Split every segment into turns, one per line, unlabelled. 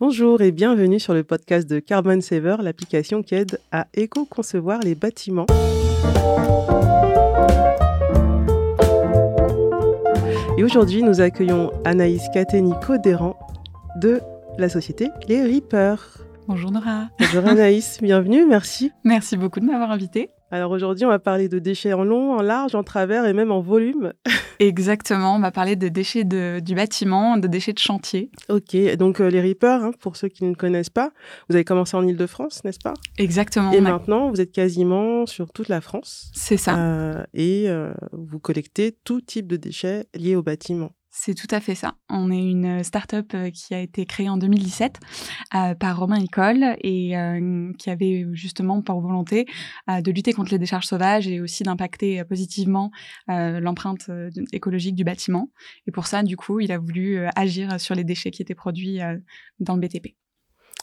Bonjour et bienvenue sur le podcast de Carbon Saver, l'application qui aide à éco-concevoir les bâtiments. Et aujourd'hui, nous accueillons Anaïs Cateni-Codéran de la société Les Reapers.
Bonjour Nora.
Bonjour Anaïs, bienvenue, merci.
Merci beaucoup de m'avoir invitée.
Alors aujourd'hui, on va parler de déchets en long, en large, en travers et même en volume.
Exactement, on va parler de déchets du bâtiment, de déchets de chantier.
Ok, donc euh, les Reapers, hein, pour ceux qui ne connaissent pas, vous avez commencé en Ile-de-France, n'est-ce pas?
Exactement.
Et maintenant, vous êtes quasiment sur toute la France.
C'est ça.
Euh, et euh, vous collectez tout type de déchets liés au bâtiment.
C'est tout à fait ça. On est une start-up euh, qui a été créée en 2017 euh, par Romain École et euh, qui avait justement pour volonté de lutter contre les décharges sauvages et aussi d'impacter positivement l'empreinte écologique du bâtiment. Et pour ça, du coup, il a voulu agir sur les déchets qui étaient produits dans le BTP.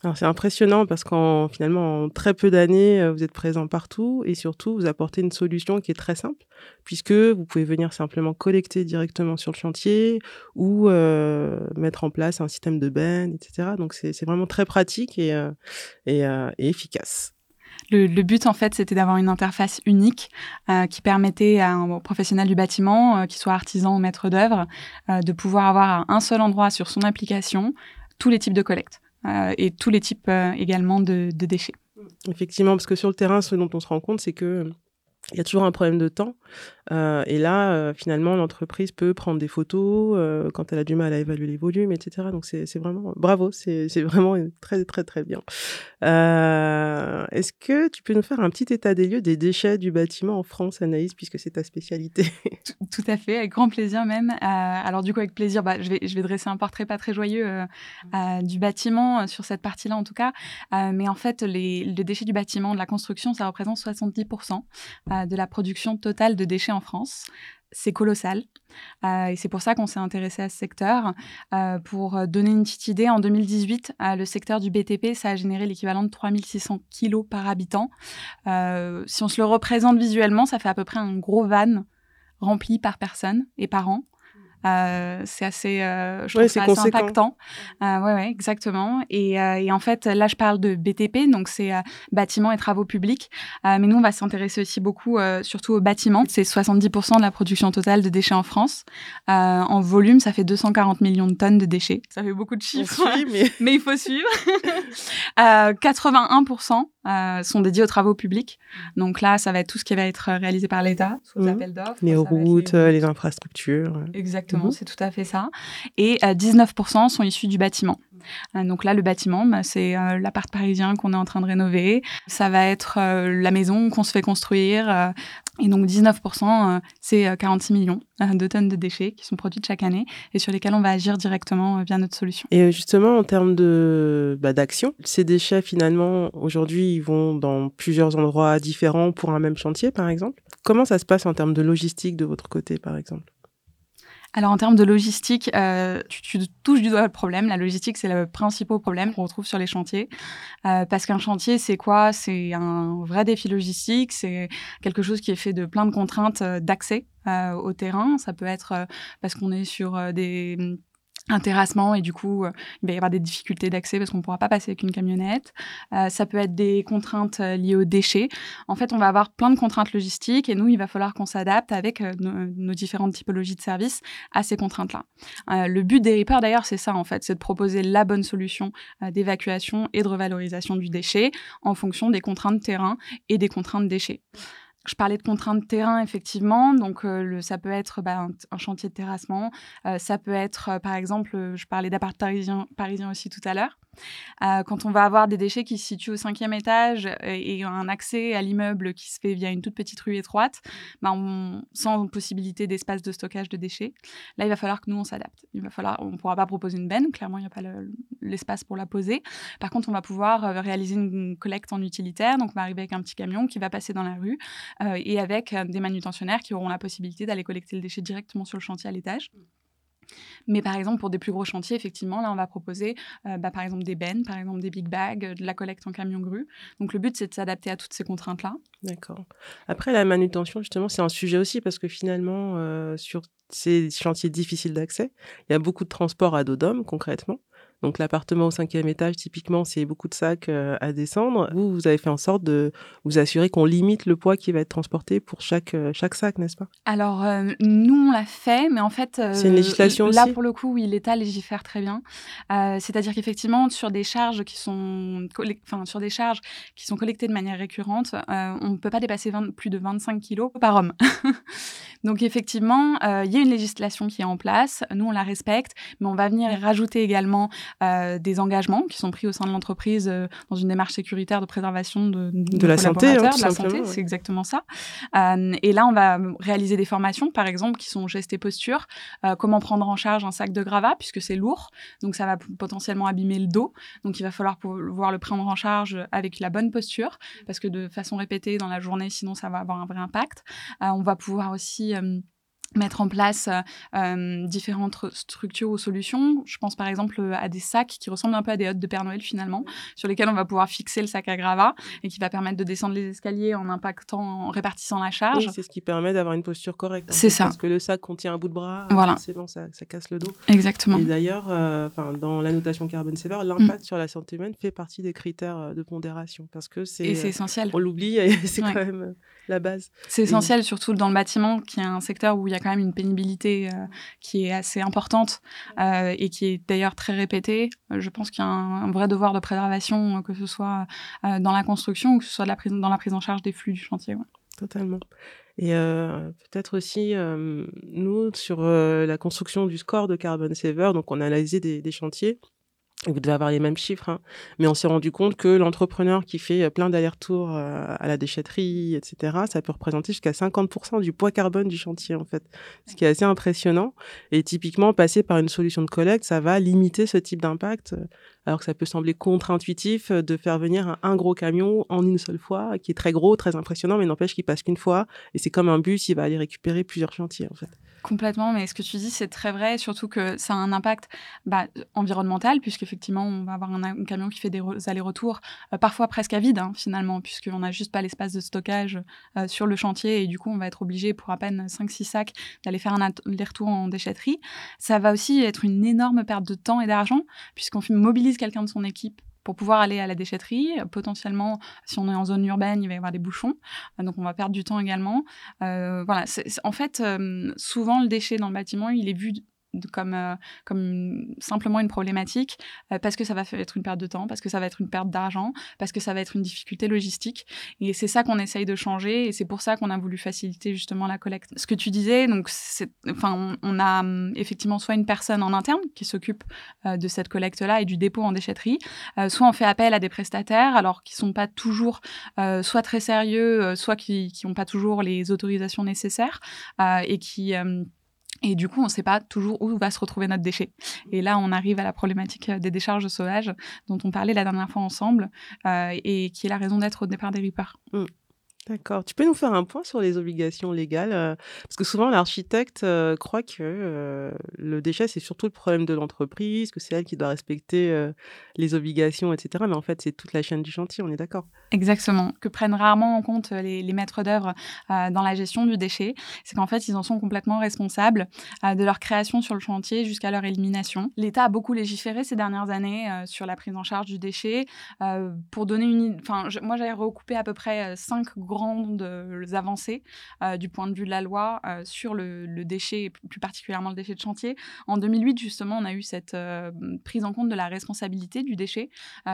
Alors c'est impressionnant parce qu'en finalement en très peu d'années, euh, vous êtes présent partout et surtout vous apportez une solution qui est très simple puisque vous pouvez venir simplement collecter directement sur le chantier ou euh, mettre en place un système de bennes, etc. Donc c'est vraiment très pratique et, euh, et, efficace.
Le, but, en fait, c'était d'avoir une interface unique qui permettait à un professionnel du bâtiment, qu'il soit artisan ou maître d'œuvre, de pouvoir avoir à un seul endroit sur son application tous les types de collecte. Euh, et tous les types euh, également de, de, déchets.
Effectivement, parce que sur le terrain, ce dont on se rend compte, c'est que il y a toujours un problème de temps. Euh, et là, euh, finalement, l'entreprise peut prendre des photos euh, quand elle a du mal à évaluer les volumes, etc. Donc, c'est vraiment bravo, c'est vraiment très, très, très bien. Est-ce que tu peux nous faire un petit état des lieux des déchets du bâtiment en France, Anaïs, puisque c'est ta spécialité?
Tout, à fait, avec grand plaisir même. alors, du coup, avec plaisir, bah, je, vais, je vais dresser un portrait pas très joyeux du bâtiment, sur cette partie-là en tout cas. mais en fait, les, les déchets du bâtiment, de la construction, ça représente 70% de la production totale de déchets en France. C'est colossal. Euh, et c'est pour ça qu'on s'est intéressé à ce secteur. Euh, pour donner une petite idée, en 2018, euh, le secteur du BTP, ça a généré l'équivalent de 3600 kilos par habitant. si on se le représente visuellement, ça fait à peu près un gros van rempli par personne et par an. Euh, c'est assez, euh, je assez impactant. Euh, ouais, ouais, exactement. Et, euh, et, en fait, là, je parle de BTP, donc c'est bâtiments et travaux publics. mais nous, on va s'intéresser aussi beaucoup, surtout aux bâtiments. C'est 70% de la production totale de déchets en France. en volume, ça fait 240 millions de tonnes de déchets. Ça fait beaucoup de chiffres, mais... mais... il faut suivre. 81% euh, sont dédiés aux travaux publics. Donc là, ça va être tout ce qui va être réalisé par l'État, sous mmh. appels d'offres.
Les routes, les, infrastructures.
Exactement, mmh. c'est tout à fait ça. Et 19% euh, sont issus du bâtiment. Euh, donc là, le bâtiment, bah, c'est l'appart parisien qu'on est en train de rénover. Ça va être la maison qu'on se fait construire. Et donc 19%, c'est 46 millions de tonnes de déchets qui sont produites chaque année et sur lesquels on va agir directement via notre solution.
Et justement, en termes de bah, d'action, ces déchets, finalement, aujourd'hui, ils vont dans plusieurs endroits différents pour un même chantier, par exemple? Comment ça se passe en termes de logistique de votre côté, par exemple?
Alors en termes de logistique, euh, tu, touches du doigt le problème. La logistique, c'est le principal problème qu'on retrouve sur les chantiers. Euh, parce qu'un chantier, c'est quoi? C'est un vrai défi logistique. C'est quelque chose qui est fait de plein de contraintes euh, d'accès au terrain. Ça peut être parce qu'on est sur des un terrassement et du coup euh, il va y avoir des difficultés d'accès parce qu'on ne pourra pas passer avec une camionnette. Euh, ça peut être des contraintes euh, liées aux déchets. En fait, on va avoir plein de contraintes logistiques et nous, il va falloir qu'on s'adapte avec nos, différentes typologies de services à ces contraintes-là. le but des Reapers d'ailleurs, c'est ça en fait, c'est de proposer la bonne solution d'évacuation et de revalorisation du déchet en fonction des contraintes terrain et des contraintes déchets. Je parlais de contraintes de terrain, effectivement. Donc, euh, ça peut être bah, un, chantier de terrassement. Euh, ça peut être, euh, par exemple, je parlais d'appart parisien, parisien aussi tout à l'heure. Euh, quand on va avoir des déchets qui se situent au cinquième étage et, un accès à l'immeuble qui se fait via une toute petite rue étroite, bah sans possibilité d'espace de stockage de déchets, là, il va falloir que nous, on s'adapte. Il va falloir, on ne pourra pas proposer une benne, clairement, il n'y a pas l'espace pour la poser. Par contre, on va pouvoir euh, réaliser une collecte en utilitaire, donc on va arriver avec un petit camion qui va passer dans la rue euh, et avec des manutentionnaires qui auront la possibilité d'aller collecter le déchet directement sur le chantier à l'étage. Mais par exemple, pour des plus gros chantiers, effectivement, là, on va proposer euh, bah, par exemple des bennes, par exemple des big bags, de la collecte en camion grue. Donc le but, c'est de s'adapter à toutes ces contraintes-là.
D'accord. Après, la manutention, justement, c'est un sujet aussi parce que finalement, euh, sur ces chantiers difficiles d'accès, il y a beaucoup de transports à dos d'hommes, concrètement. Donc l'appartement au cinquième étage, typiquement, c'est beaucoup de sacs euh, à descendre. Vous, vous avez fait en sorte de vous assurer qu'on limite le poids qui va être transporté pour chaque, euh, chaque sac, n'est-ce pas?
Alors, euh, nous, on l'a fait, mais en fait...
c'est une législation
Là,
aussi?
pour le coup, oui, l'État légifère très bien. C'est-à-dire qu'effectivement, sur des charges qui sont... Enfin, sur des charges qui sont collectées de manière récurrente, on ne peut pas dépasser plus de 25 kilos par homme. Donc, effectivement, il y a une législation qui est en place. Nous, on la respecte, mais on va venir rajouter également euh, des engagements qui sont pris au sein de l'entreprise euh, dans une démarche sécuritaire de préservation de,
de, la santé. Hein,
de la santé, c'est exactement ça. Euh, et là, on va réaliser des formations, par exemple, qui sont gestes et postures, comment prendre en charge un sac de gravats, puisque c'est lourd, donc ça va potentiellement abîmer le dos. Donc il va falloir pouvoir le prendre en charge avec la bonne posture, parce que de façon répétée dans la journée, sinon ça va avoir un vrai impact. on va pouvoir aussi mettre en place euh, différentes structures ou solutions. Je pense par exemple à des sacs qui ressemblent un peu à des hottes de Père Noël finalement, sur lesquels on va pouvoir fixer le sac à gravat et qui va permettre de descendre les escaliers en impactant, en répartissant la charge.
Oui, c'est ce qui permet d'avoir une posture correcte.
C'est ça.
Parce que le sac contient un bout de bras,
voilà.
bon, ça, ça, casse le dos.
Exactement.
Et d'ailleurs, euh, dans la notation carbone sévère, l'impact mm. sur la santé humaine fait partie des critères euh, de pondération parce que c'est.
Et c'est essentiel.
On l'oublie et c'est quand même la base.
C'est essentiel, surtout dans le bâtiment, qui est un secteur où il y a quand même une pénibilité euh, qui est assez importante euh, et qui est d'ailleurs très répétée. Euh, je pense qu'il y a un, vrai devoir de préservation, que ce soit dans la construction ou que ce soit dans la prise en charge des flux du chantier.
Totalement. Et peut-être aussi, nous, sur la construction du score de Carbon Saver, donc on a analysé des chantiers vous devez avoir les mêmes chiffres, hein. mais on s'est rendu compte que l'entrepreneur qui fait euh, plein d'allers-retours euh, à la déchetterie, etc., ça peut représenter jusqu'à 50% du poids carbone du chantier, en fait, ce qui est assez impressionnant. Et typiquement, passer par une solution de collecte, ça va limiter ce type d'impact, euh, alors que ça peut sembler contre-intuitif de faire venir un, gros camion en une seule fois, qui est très gros, très impressionnant, mais n'empêche qu'il passe qu'une fois, et c'est comme un bus, il va aller récupérer plusieurs chantiers, en fait.
Complètement, mais ce que tu dis, c'est très vrai, surtout que ça a un impact bah, environnemental, puisqu'effectivement, on va avoir un, camion qui fait des allers-retours, euh, parfois presque à vide, hein, finalement, puisqu'on n'a juste pas l'espace de stockage euh, sur le chantier, et du coup, on va être obligé, pour à peine 5-6 sacs, d'aller faire un aller-retour en déchetterie. Ça va aussi être une énorme perte de temps et d'argent, puisqu'on mobilise quelqu'un de son équipe pour pouvoir aller à la déchetterie. Potentiellement, si on est en zone urbaine, il va y avoir des bouchons, euh, donc on va perdre du temps également. Euh, voilà, en fait, euh, souvent le déchet dans le bâtiment, il est vu comme, euh, comme simplement une problématique, euh, parce que ça va être une perte de temps, parce que ça va être une perte d'argent, parce que ça va être une difficulté logistique. Et c'est ça qu'on essaye de changer, et c'est pour ça qu'on a voulu faciliter justement la collecte. Ce que tu disais, donc, enfin, on, a hum, effectivement soit une personne en interne qui s'occupe euh, de cette collecte-là et du dépôt en déchetterie, soit on fait appel à des prestataires, alors qui sont pas toujours soit très sérieux, soit qui n'ont pas toujours les autorisations nécessaires, et qui hum, et du coup, on ne sait pas toujours où va se retrouver notre déchet. Et là, on arrive à la problématique euh, des décharges sauvages dont on parlait la dernière fois ensemble euh, et qui est la raison d'être au départ des Reapers.
Mmh. D'accord. Tu peux nous faire un point sur les obligations légales euh, Parce que souvent, l'architecte euh, croit que euh, le déchet, c'est surtout le problème de l'entreprise, que c'est elle qui doit respecter les obligations, etc. Mais en fait, c'est toute la chaîne du chantier, on est d'accord?
Exactement. Que prennent rarement en compte les, maîtres d'œuvre dans la gestion du déchet, c'est qu'en fait, ils en sont complètement responsables de leur création sur le chantier jusqu'à leur élimination. L'État a beaucoup légiféré ces dernières années sur la prise en charge du déchet. pour donner une... Enfin, moi, j'avais recoupé à peu près cinq gros grandes avancées euh, du point de vue de la loi euh, sur le, déchet, et plus particulièrement le déchet de chantier. En 2008, justement, on a eu cette euh, prise en compte de la responsabilité du déchet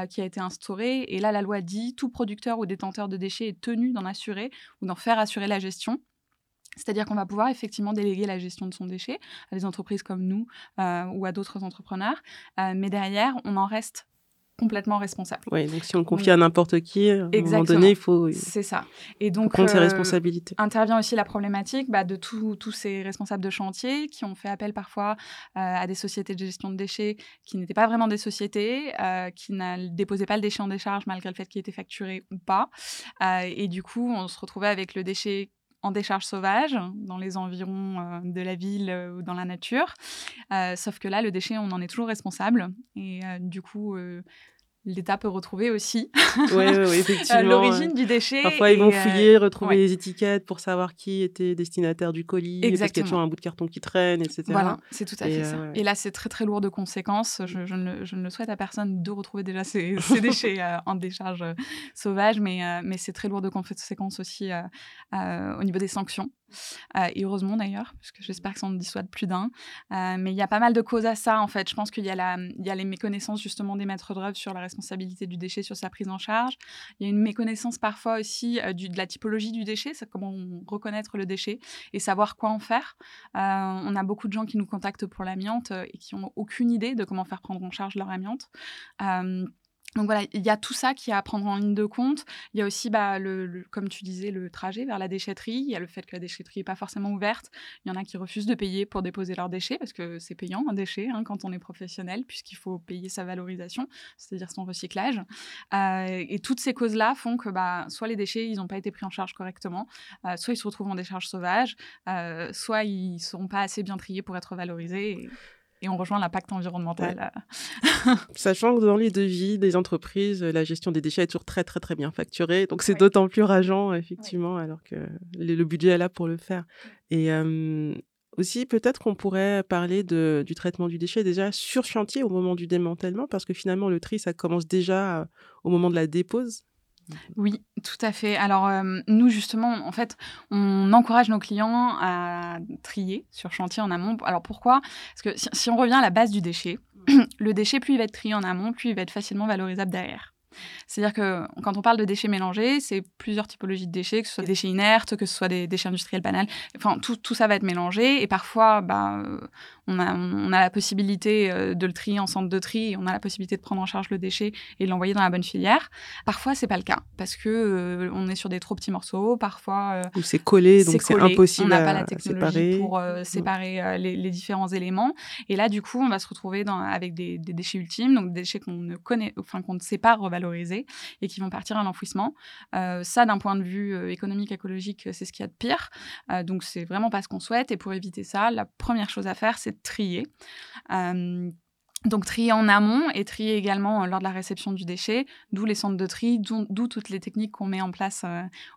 qui a été instaurée. Et là, la loi dit tout producteur ou détenteur de déchets est tenu d'en assurer ou d'en faire assurer la gestion. C'est-à-dire qu'on va pouvoir effectivement déléguer la gestion de son déchet à des entreprises comme nous ou à d'autres entrepreneurs. mais derrière, on en reste complètement responsable.
Oui, donc si on le confie à n'importe qui, à un moment donné, il faut.
C'est ça. Et donc.
Prendre ses euh, responsabilités.
Intervient aussi la problématique bah, de tous ces responsables de chantier qui ont fait appel parfois euh, à des sociétés de gestion de déchets qui n'étaient pas vraiment des sociétés, euh, qui ne déposaient pas le déchet en décharge malgré le fait qu'il était facturé ou pas. et du coup, on se retrouvait avec le déchet en décharge sauvage dans les environs de la ville ou dans la nature. sauf que là, le déchet, on en est toujours responsable. Et du coup, l'État peut retrouver aussi
ouais, effectivement,
l'origine du déchet.
Parfois, ils vont fouiller, retrouver les étiquettes pour savoir qui était destinataire du colis, Exactement. parce qu'il y a toujours un bout de carton qui traîne, etc.
Voilà, c'est tout à fait ça. Et là, c'est très très lourd de conséquences. Je, ne, je, ne, souhaite à personne de retrouver déjà ces, déchets en décharge sauvage, mais, mais c'est très lourd de conséquences aussi au niveau des sanctions. Euh, et heureusement d'ailleurs, parce que j'espère que ça en dissuade plus d'un. Euh, mais il y a pas mal de causes à ça, en fait. Je pense qu'il y, a y a les méconnaissances justement des maîtres d'œuvre sur la responsabilité du déchet, sur sa prise en charge. Il y a une méconnaissance parfois aussi euh, du, de la typologie du déchet, c'est comment reconnaître le déchet et savoir quoi en faire. on a beaucoup de gens qui nous contactent pour l'amiante et qui n'ont aucune idée de comment faire prendre en charge leur amiante. Donc voilà, il y a tout ça qui est à prendre en ligne de compte. Il y a aussi, bah, le, comme tu disais, le trajet vers la déchetterie. Il y a le fait que la déchetterie n'est pas forcément ouverte. Il y en a qui refusent de payer pour déposer leurs déchets parce que c'est payant un déchet hein, quand on est professionnel puisqu'il faut payer sa valorisation, c'est-à-dire son recyclage. Euh, et toutes ces causes-là font que bah, soit les déchets ils n'ont pas été pris en charge correctement, euh, soit ils se retrouvent en décharge sauvage, euh, soit ils ne seront pas assez bien triés pour être valorisés on rejoint l'impact environnemental.
Sachant que dans les devis des entreprises, la gestion des déchets est toujours très très très bien facturée, donc c'est d'autant plus rageant effectivement, alors que le budget est là pour le faire. Et aussi, peut-être qu'on pourrait parler de, du traitement du déchet déjà sur chantier au moment du démantèlement, parce que finalement le tri ça commence déjà au moment de la dépose.
Oui, tout à fait. Alors, euh, nous, justement, en fait, on encourage nos clients à trier sur chantier en amont. Alors, pourquoi? Parce que si, on revient à la base du déchet, le déchet, plus il va être trié en amont, plus il va être facilement valorisable derrière. C'est-à-dire que quand on parle de déchets mélangés, c'est plusieurs typologies de déchets, que ce soit des déchets inertes, que ce soit des déchets industriels banals. Enfin, tout, tout ça va être mélangé. Et parfois, bah, on, a, on a la possibilité euh, de le trier en centre de tri, on a la possibilité de prendre en charge le déchet et de l'envoyer dans la bonne filière. Parfois, c'est pas le cas parce que euh, on est sur des trop petits morceaux. Parfois,
euh, ou c'est collé, donc c'est impossible.
On n'a pas la technologie pour mm. séparer les, différents éléments. Et là, du coup, on va se retrouver dans, avec des, des, déchets ultimes, donc des déchets qu'on ne connaît, enfin qu'on ne sait pas et qui vont partir à l'enfouissement. ça, d'un point de vue économique, écologique, c'est ce qu'il y a de pire. donc, c'est vraiment pas ce qu'on souhaite. Et pour éviter ça, la première chose à faire, c'est trier. Donc trier en amont et trier également lors de la réception du déchet, d'où les centres de tri, d'où toutes les techniques qu'on met en place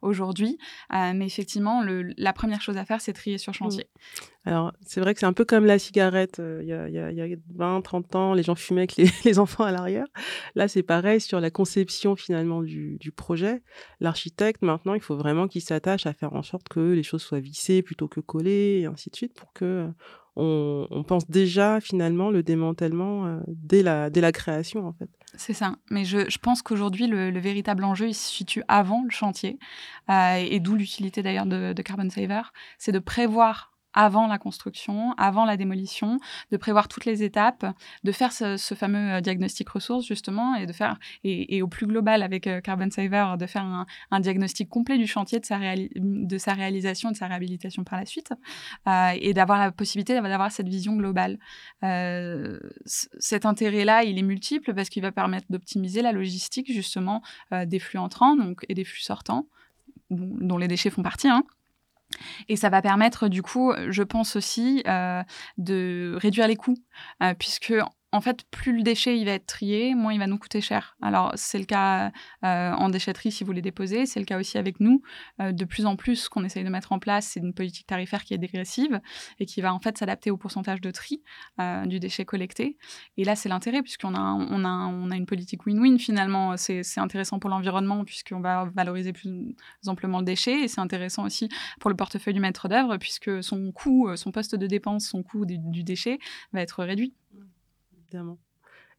aujourd'hui. mais effectivement, la première chose à faire, c'est trier sur chantier.
Mmh. Alors, c'est vrai que c'est un peu comme la cigarette. Il y, a, 20, 30 ans, les gens fumaient avec les, enfants à l'arrière. Là, c'est pareil sur la conception finalement du, du projet. L'architecte, maintenant, il faut vraiment qu'il s'attache à faire en sorte que les choses soient vissées plutôt que collées, et ainsi de suite, pour que on, pense déjà finalement le démantèlement euh, dès, la, dès la création en fait.
C'est ça. Mais je, je pense qu'aujourd'hui, le, véritable enjeu, il se situe avant le chantier, euh, et d'où l'utilité d'ailleurs de, de, Carbon Saver, c'est de prévoir avant la construction, avant la démolition, de prévoir toutes les étapes, de faire ce, fameux euh, diagnostic ressources justement et de faire et, au plus global avec euh, Carbon Saver de faire un, diagnostic complet du chantier de sa, réalisation, de sa réhabilitation par la suite euh, et d'avoir la possibilité d'avoir cette vision globale. cet intérêt-là, il est multiple parce qu'il va permettre d'optimiser la logistique justement des flux entrants donc, et des flux sortants dont les déchets font partie, hein, et ça va permettre, du coup, je pense aussi, euh, de réduire les coûts, euh, puisque en fait, plus le déchet il va être trié, moins il va nous coûter cher. Alors, c'est le cas euh, en déchetterie si vous les déposez, c'est le cas aussi avec nous. Euh, de plus en plus, ce qu'on essaye de mettre en place, c'est une politique tarifaire qui est dégressive et qui va en fait s'adapter au pourcentage de tri euh, du déchet collecté. Et là, c'est l'intérêt, puisqu'on a, on a, on a une politique win-win finalement. C'est intéressant pour l'environnement, puisqu'on va valoriser plus amplement le déchet, et c'est intéressant aussi pour le portefeuille du maître d'œuvre, puisque son coût, son poste de dépense, son coût du déchet va être réduit
évidemment.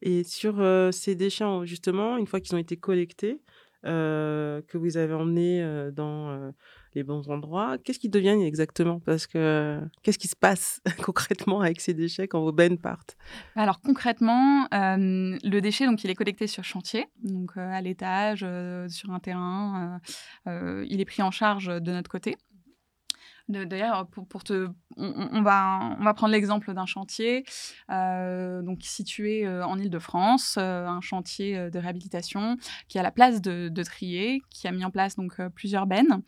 Et sur ces déchets, justement, une fois qu'ils ont été collectés, que vous avez emmenés dans les bons endroits, qu'est-ce qu'ils deviennent exactement? Parce que qu'est-ce qui se passe concrètement avec ces déchets quand vos bennes partent?
Alors concrètement, le déchet, donc il est collecté sur chantier, donc à l'étage, sur un terrain, il est pris en charge de notre côté. D'ailleurs, pour, te, on, va, on va prendre l'exemple d'un chantier euh, donc situé euh, en Île-de-France, euh, un chantier de réhabilitation qui a la place de, Trier, qui a mis en place donc plusieurs bennes.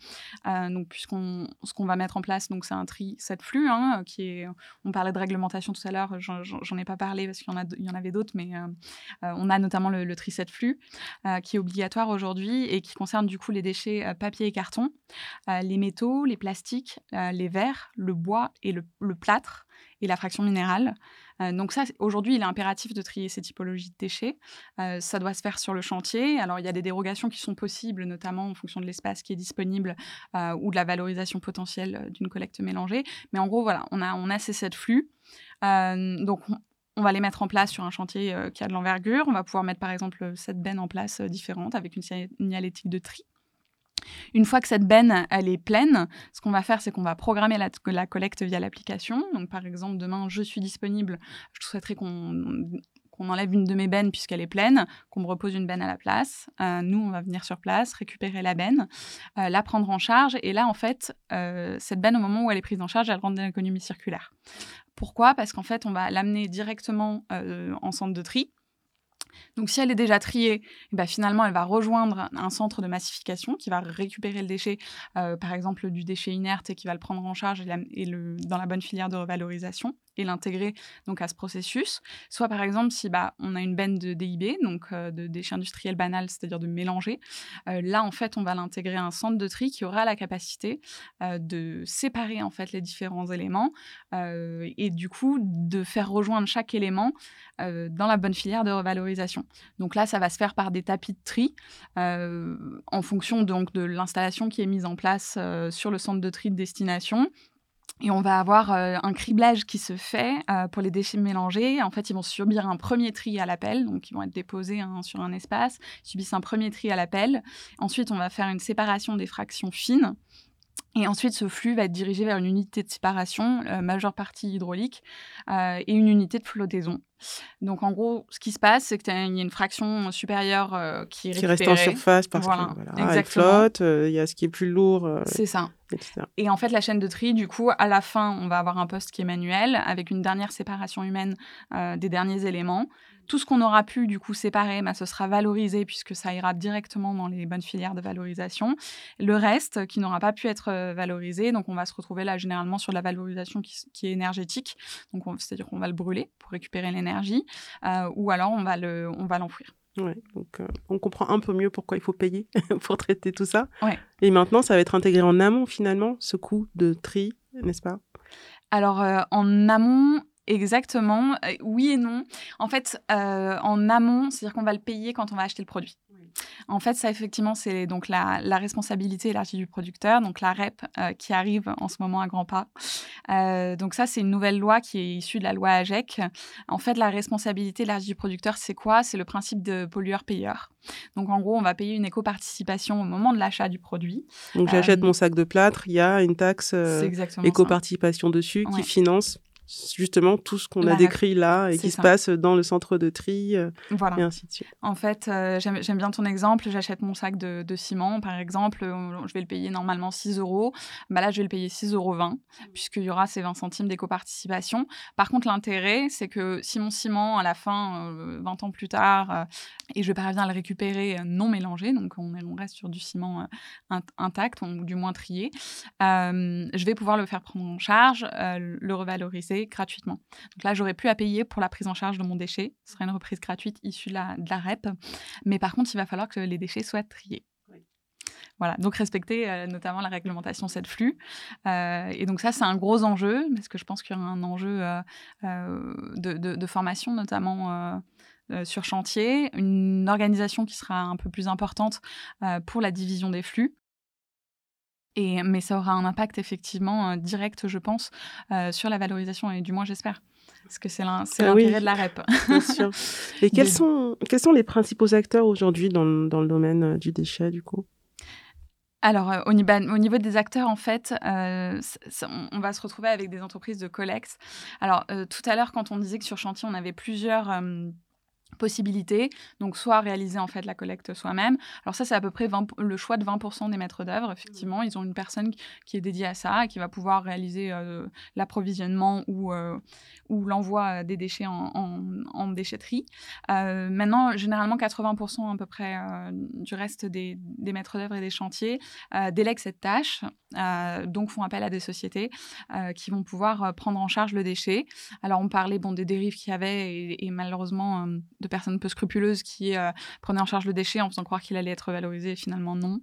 donc, puisqu'on, ce qu'on va mettre en place, donc c'est un tri 7 flux, hein, qui est, on parlait de réglementation tout à l'heure, j'en, ai pas parlé parce qu'il y en, a, il y en avait d'autres, mais on a notamment le, tri 7 flux qui est obligatoire aujourd'hui et qui concerne du coup les déchets papier et carton, les métaux, les plastiques, euh, les verres, le bois et le, plâtre et la fraction minérale. Euh, donc ça, aujourd'hui, il est impératif de trier ces typologies de déchets. Euh, ça doit se faire sur le chantier. Alors, il y a des dérogations qui sont possibles, notamment en fonction de l'espace qui est disponible ou de la valorisation potentielle d'une collecte mélangée. Mais en gros, voilà, on a, on a ces sept flux. donc, on, va les mettre en place sur un chantier qui a de l'envergure. On va pouvoir mettre, par exemple, sept bennes en place différentes avec une signalétique de tri. Une fois que cette benne elle est pleine, ce qu'on va faire, c'est qu'on va programmer la, la collecte via l'application. Donc, par exemple, demain, je suis disponible, je souhaiterais qu'on enlève une de mes bennes puisqu'elle est pleine, qu'on me repose une benne à la place. Euh, nous, on va venir sur place, récupérer la benne, euh, la prendre en charge. Et là, en fait, euh, cette benne, au moment où elle est prise en charge, elle rentre dans l'économie circulaire. Pourquoi? Parce qu'en fait, on va l'amener directement en centre de tri. Donc si elle est déjà triée, eh ben, finalement, elle va rejoindre un centre de massification qui va récupérer le déchet, euh, par exemple du déchet inerte, et qui va le prendre en charge dans la bonne filière de revalorisation et l'intégrer donc à ce processus. Soit par exemple si bah, on a une benne de DIB, donc euh, de déchets industriels banals, c'est-à-dire de mélanger, euh, là en fait on va l'intégrer à un centre de tri qui aura la capacité euh, de séparer en fait les différents éléments et du coup de faire rejoindre chaque élément dans la bonne filière de revalorisation. Donc là ça va se faire par des tapis de tri en fonction donc de l'installation qui est mise en place sur le centre de tri de destination et on va avoir euh, un criblage qui se fait euh, pour les déchets mélangés. En fait, ils vont subir un premier tri à l'appel, donc ils vont être déposés hein, sur un espace, ils subissent un premier tri à l'appel. Ensuite, on va faire une séparation des fractions fines. Et ensuite, ce flux va être dirigé vers une unité de séparation, euh, majeure partie hydraulique, et une unité de flottaison. Donc, en gros, ce qui se passe, c'est qu'il y a une fraction supérieure qui est
Qui reste en surface parce voilà, elle flotte, il y a ce qui est plus lourd.
c'est ça. Et en fait, la chaîne de tri, du coup, à la fin, on va avoir un poste qui est manuel avec une dernière séparation humaine euh, des derniers éléments. Tout ce qu'on aura pu, du coup, séparer, bah, ce sera valorisé puisque ça ira directement dans les bonnes filières de valorisation. Le reste, qui n'aura pas pu être euh, valorisé, donc on va se retrouver là généralement sur la valorisation qui, est énergétique. Donc, c'est-à-dire qu'on va le brûler pour récupérer l'énergie euh, ou alors on va l'enfouir.
Ouais, donc euh, on comprend un peu mieux pourquoi il faut payer pour traiter tout ça. Et maintenant, ça va être intégré en amont finalement, ce coût de tri, n'est-ce pas?
Alors euh, en amont, exactement, euh, oui et non. En fait, en amont, c'est-à-dire qu'on va le payer quand on va acheter le produit. En fait, ça, effectivement, c'est donc la, responsabilité élargie du producteur, donc la REP euh, qui arrive en ce moment à grands pas. Euh, donc ça, c'est une nouvelle loi qui est issue de la loi AGEC. En fait, la responsabilité élargie du producteur, c'est quoi? C'est le principe de pollueur-payeur. Donc en gros, on va payer une éco-participation au moment de l'achat du produit.
Donc j'achète euh, mon sac de plâtre, il y a une taxe éco-participation dessus qui finance justement tout ce qu'on a décrit là et qui se passe dans le centre de tri euh, et ainsi de suite.
En fait, euh, j'aime bien ton exemple. J'achète mon sac de, ciment, par exemple. Je vais le payer normalement 6 euros. Bah là, je vais le payer 6,20 euros puisqu'il y aura ces 20 centimes d'éco-participation. Par contre, l'intérêt, c'est que si mon ciment, à la fin, 20 euh, ans plus tard, et je parviens à le récupérer non mélangé, donc on, on reste sur du ciment intact, ou du moins trié, je vais pouvoir le faire prendre en charge, le revaloriser gratuitement. Donc là, j'aurais plus à payer pour la prise en charge de mon déchet. Ce serait une reprise gratuite issue de la, de la REP. Mais par contre, il va falloir que les déchets soient triés. Voilà, donc respecter euh, notamment la réglementation cette flux. Euh, et donc ça, c'est un gros enjeu, parce que je pense qu'il y aura un enjeu euh, de, de, formation, notamment sur chantier, une organisation qui sera un peu plus importante pour la division des flux. Et, mais ça aura un impact effectivement euh, direct, je pense, euh, sur la valorisation, et du moins j'espère. Parce que c'est ah l'intérêt de la REP.
Bien sûr. Et quels, sont, quels sont les principaux acteurs aujourd'hui dans, dans, le domaine euh, du déchet, du coup?
Alors, au, niveau, au, niveau des acteurs, en fait, on, va se retrouver avec des entreprises de collecte. Alors, tout à l'heure, quand on disait que sur chantier, on avait plusieurs possibilités. Donc, soit réaliser en fait la collecte soi-même. Alors ça, c'est à peu près le choix de 20% des maîtres d'œuvre. Effectivement, ils ont une personne qui est dédiée à ça et qui va pouvoir réaliser euh, l'approvisionnement ou, euh, ou l'envoi des déchets en, en, déchetterie. Euh, maintenant, généralement, 80% à peu près du reste des, des maîtres d'œuvre et des chantiers délèguent cette tâche, donc font appel à des sociétés qui vont pouvoir prendre en charge le déchet. Alors, on parlait bon, des dérives qu'il y avait et, et malheureusement de personnes peu scrupuleuses qui euh, prenaient en charge le déchet en faisant croire qu'il allait être valorisé, finalement non.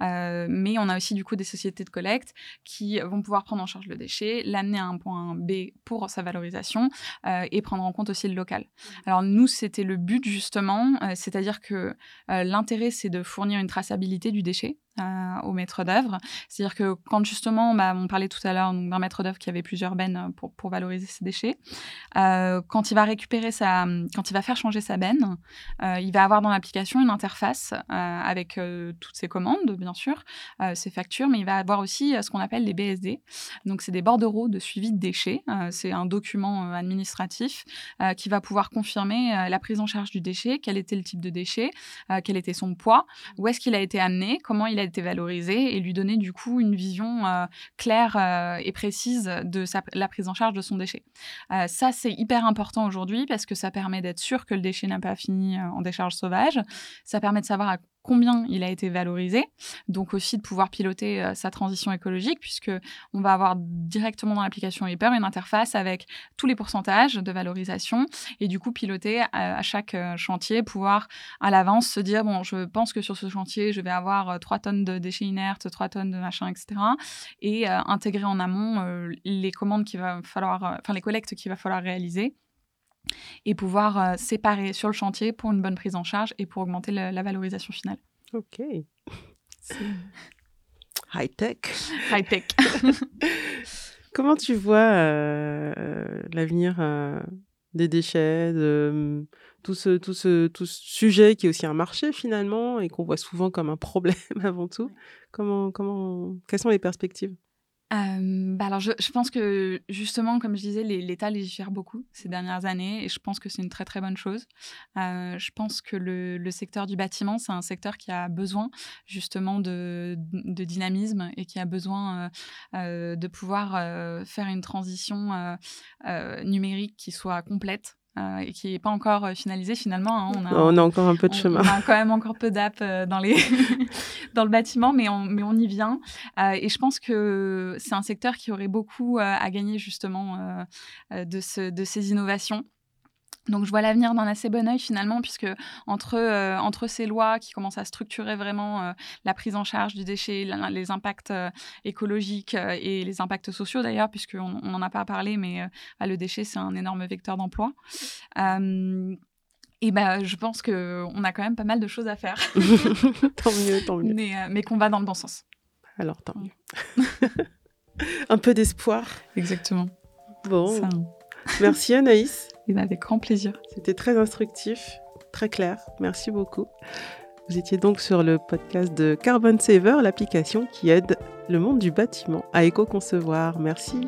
Euh, mais on a aussi du coup des sociétés de collecte qui vont pouvoir prendre en charge le déchet, l'amener à un point B pour sa valorisation euh, et prendre en compte aussi le local. Mmh. Alors nous, c'était le but justement, c'est-à-dire que l'intérêt, c'est de fournir une traçabilité du déchet euh, au maître d'œuvre. C'est-à-dire que quand justement, on parlait tout à l'heure d'un maître d'œuvre qui avait plusieurs bennes euh, pour, valoriser ses déchets, euh, quand il va récupérer sa, quand il va faire changer sa benne, il va avoir dans l'application une interface avec toutes ses commandes, bien sûr, ses factures, mais il va avoir aussi ce qu'on appelle les BSD. Donc c'est des bordereaux de suivi de déchets. c'est un document administratif qui va pouvoir confirmer la prise en charge du déchet, quel était le type de déchet, quel était son poids, où est-ce qu'il a été amené, comment il a été valorisé et lui donner du coup une vision euh, claire euh, et précise de la prise en charge de son déchet. Euh, ça, c'est hyper important aujourd'hui parce que ça permet d'être sûr que le déchet n'a pas fini en décharge sauvage. Ça permet de savoir à combien il a été valorisé, donc aussi de pouvoir piloter euh, sa transition écologique, puisque on va avoir directement dans l'application Hyper une interface avec tous les pourcentages de valorisation, et du coup piloter à, chaque euh, chantier, pouvoir à l'avance se dire, bon, je pense que sur ce chantier, je vais avoir 3 euh, tonnes de déchets inertes, 3 tonnes de machin, etc., et intégrer en amont les commandes qu'il va falloir, enfin les collectes qu'il va falloir réaliser et pouvoir euh, séparer sur le chantier pour une bonne prise en charge et pour augmenter la, valorisation finale.
Ok. High tech.
High tech.
Comment tu vois euh, l'avenir euh, des déchets, de tout ce, tout, ce, tout ce sujet qui est aussi un marché finalement et qu'on voit souvent comme un problème avant tout? Comment, comment, Quelles sont les perspectives?
Bah alors je, pense que justement, comme je disais, l'État légifère beaucoup ces dernières années et je pense que c'est une très très bonne chose. Je pense que le, secteur du bâtiment, c'est un secteur qui a besoin justement de, dynamisme et qui a besoin de pouvoir faire une transition numérique qui soit complète. Euh, et qui n'est pas encore euh, finalisé finalement. Hein.
On, a, on, a, encore un peu de chemin.
On a quand même encore peu d'app euh, dans, les dans le bâtiment, mais on, mais on y vient. et je pense que c'est un secteur qui aurait beaucoup à gagner justement de, ce, de ces innovations. Donc je vois l'avenir d'un assez bon oeil finalement, puisque entre, euh, entre ces lois qui commencent à structurer vraiment euh, la prise en charge du déchet, les impacts euh, écologiques et les impacts sociaux d'ailleurs, puisqu'on n'en a pas parlé, mais bah, le déchet c'est un énorme vecteur d'emploi. et ben, je pense qu'on a quand même pas mal de choses à faire.
tant mieux, tant mieux.
Mais, mais qu'on va dans le bon sens.
Alors tant mieux. Un peu d'espoir.
Exactement.
Bon. Merci Anaïs.
Et avec grand plaisir.
C'était très instructif, très clair. Merci beaucoup. Vous étiez donc sur le podcast de Carbon Saver, l'application qui aide le monde du bâtiment à éco-concevoir. Merci.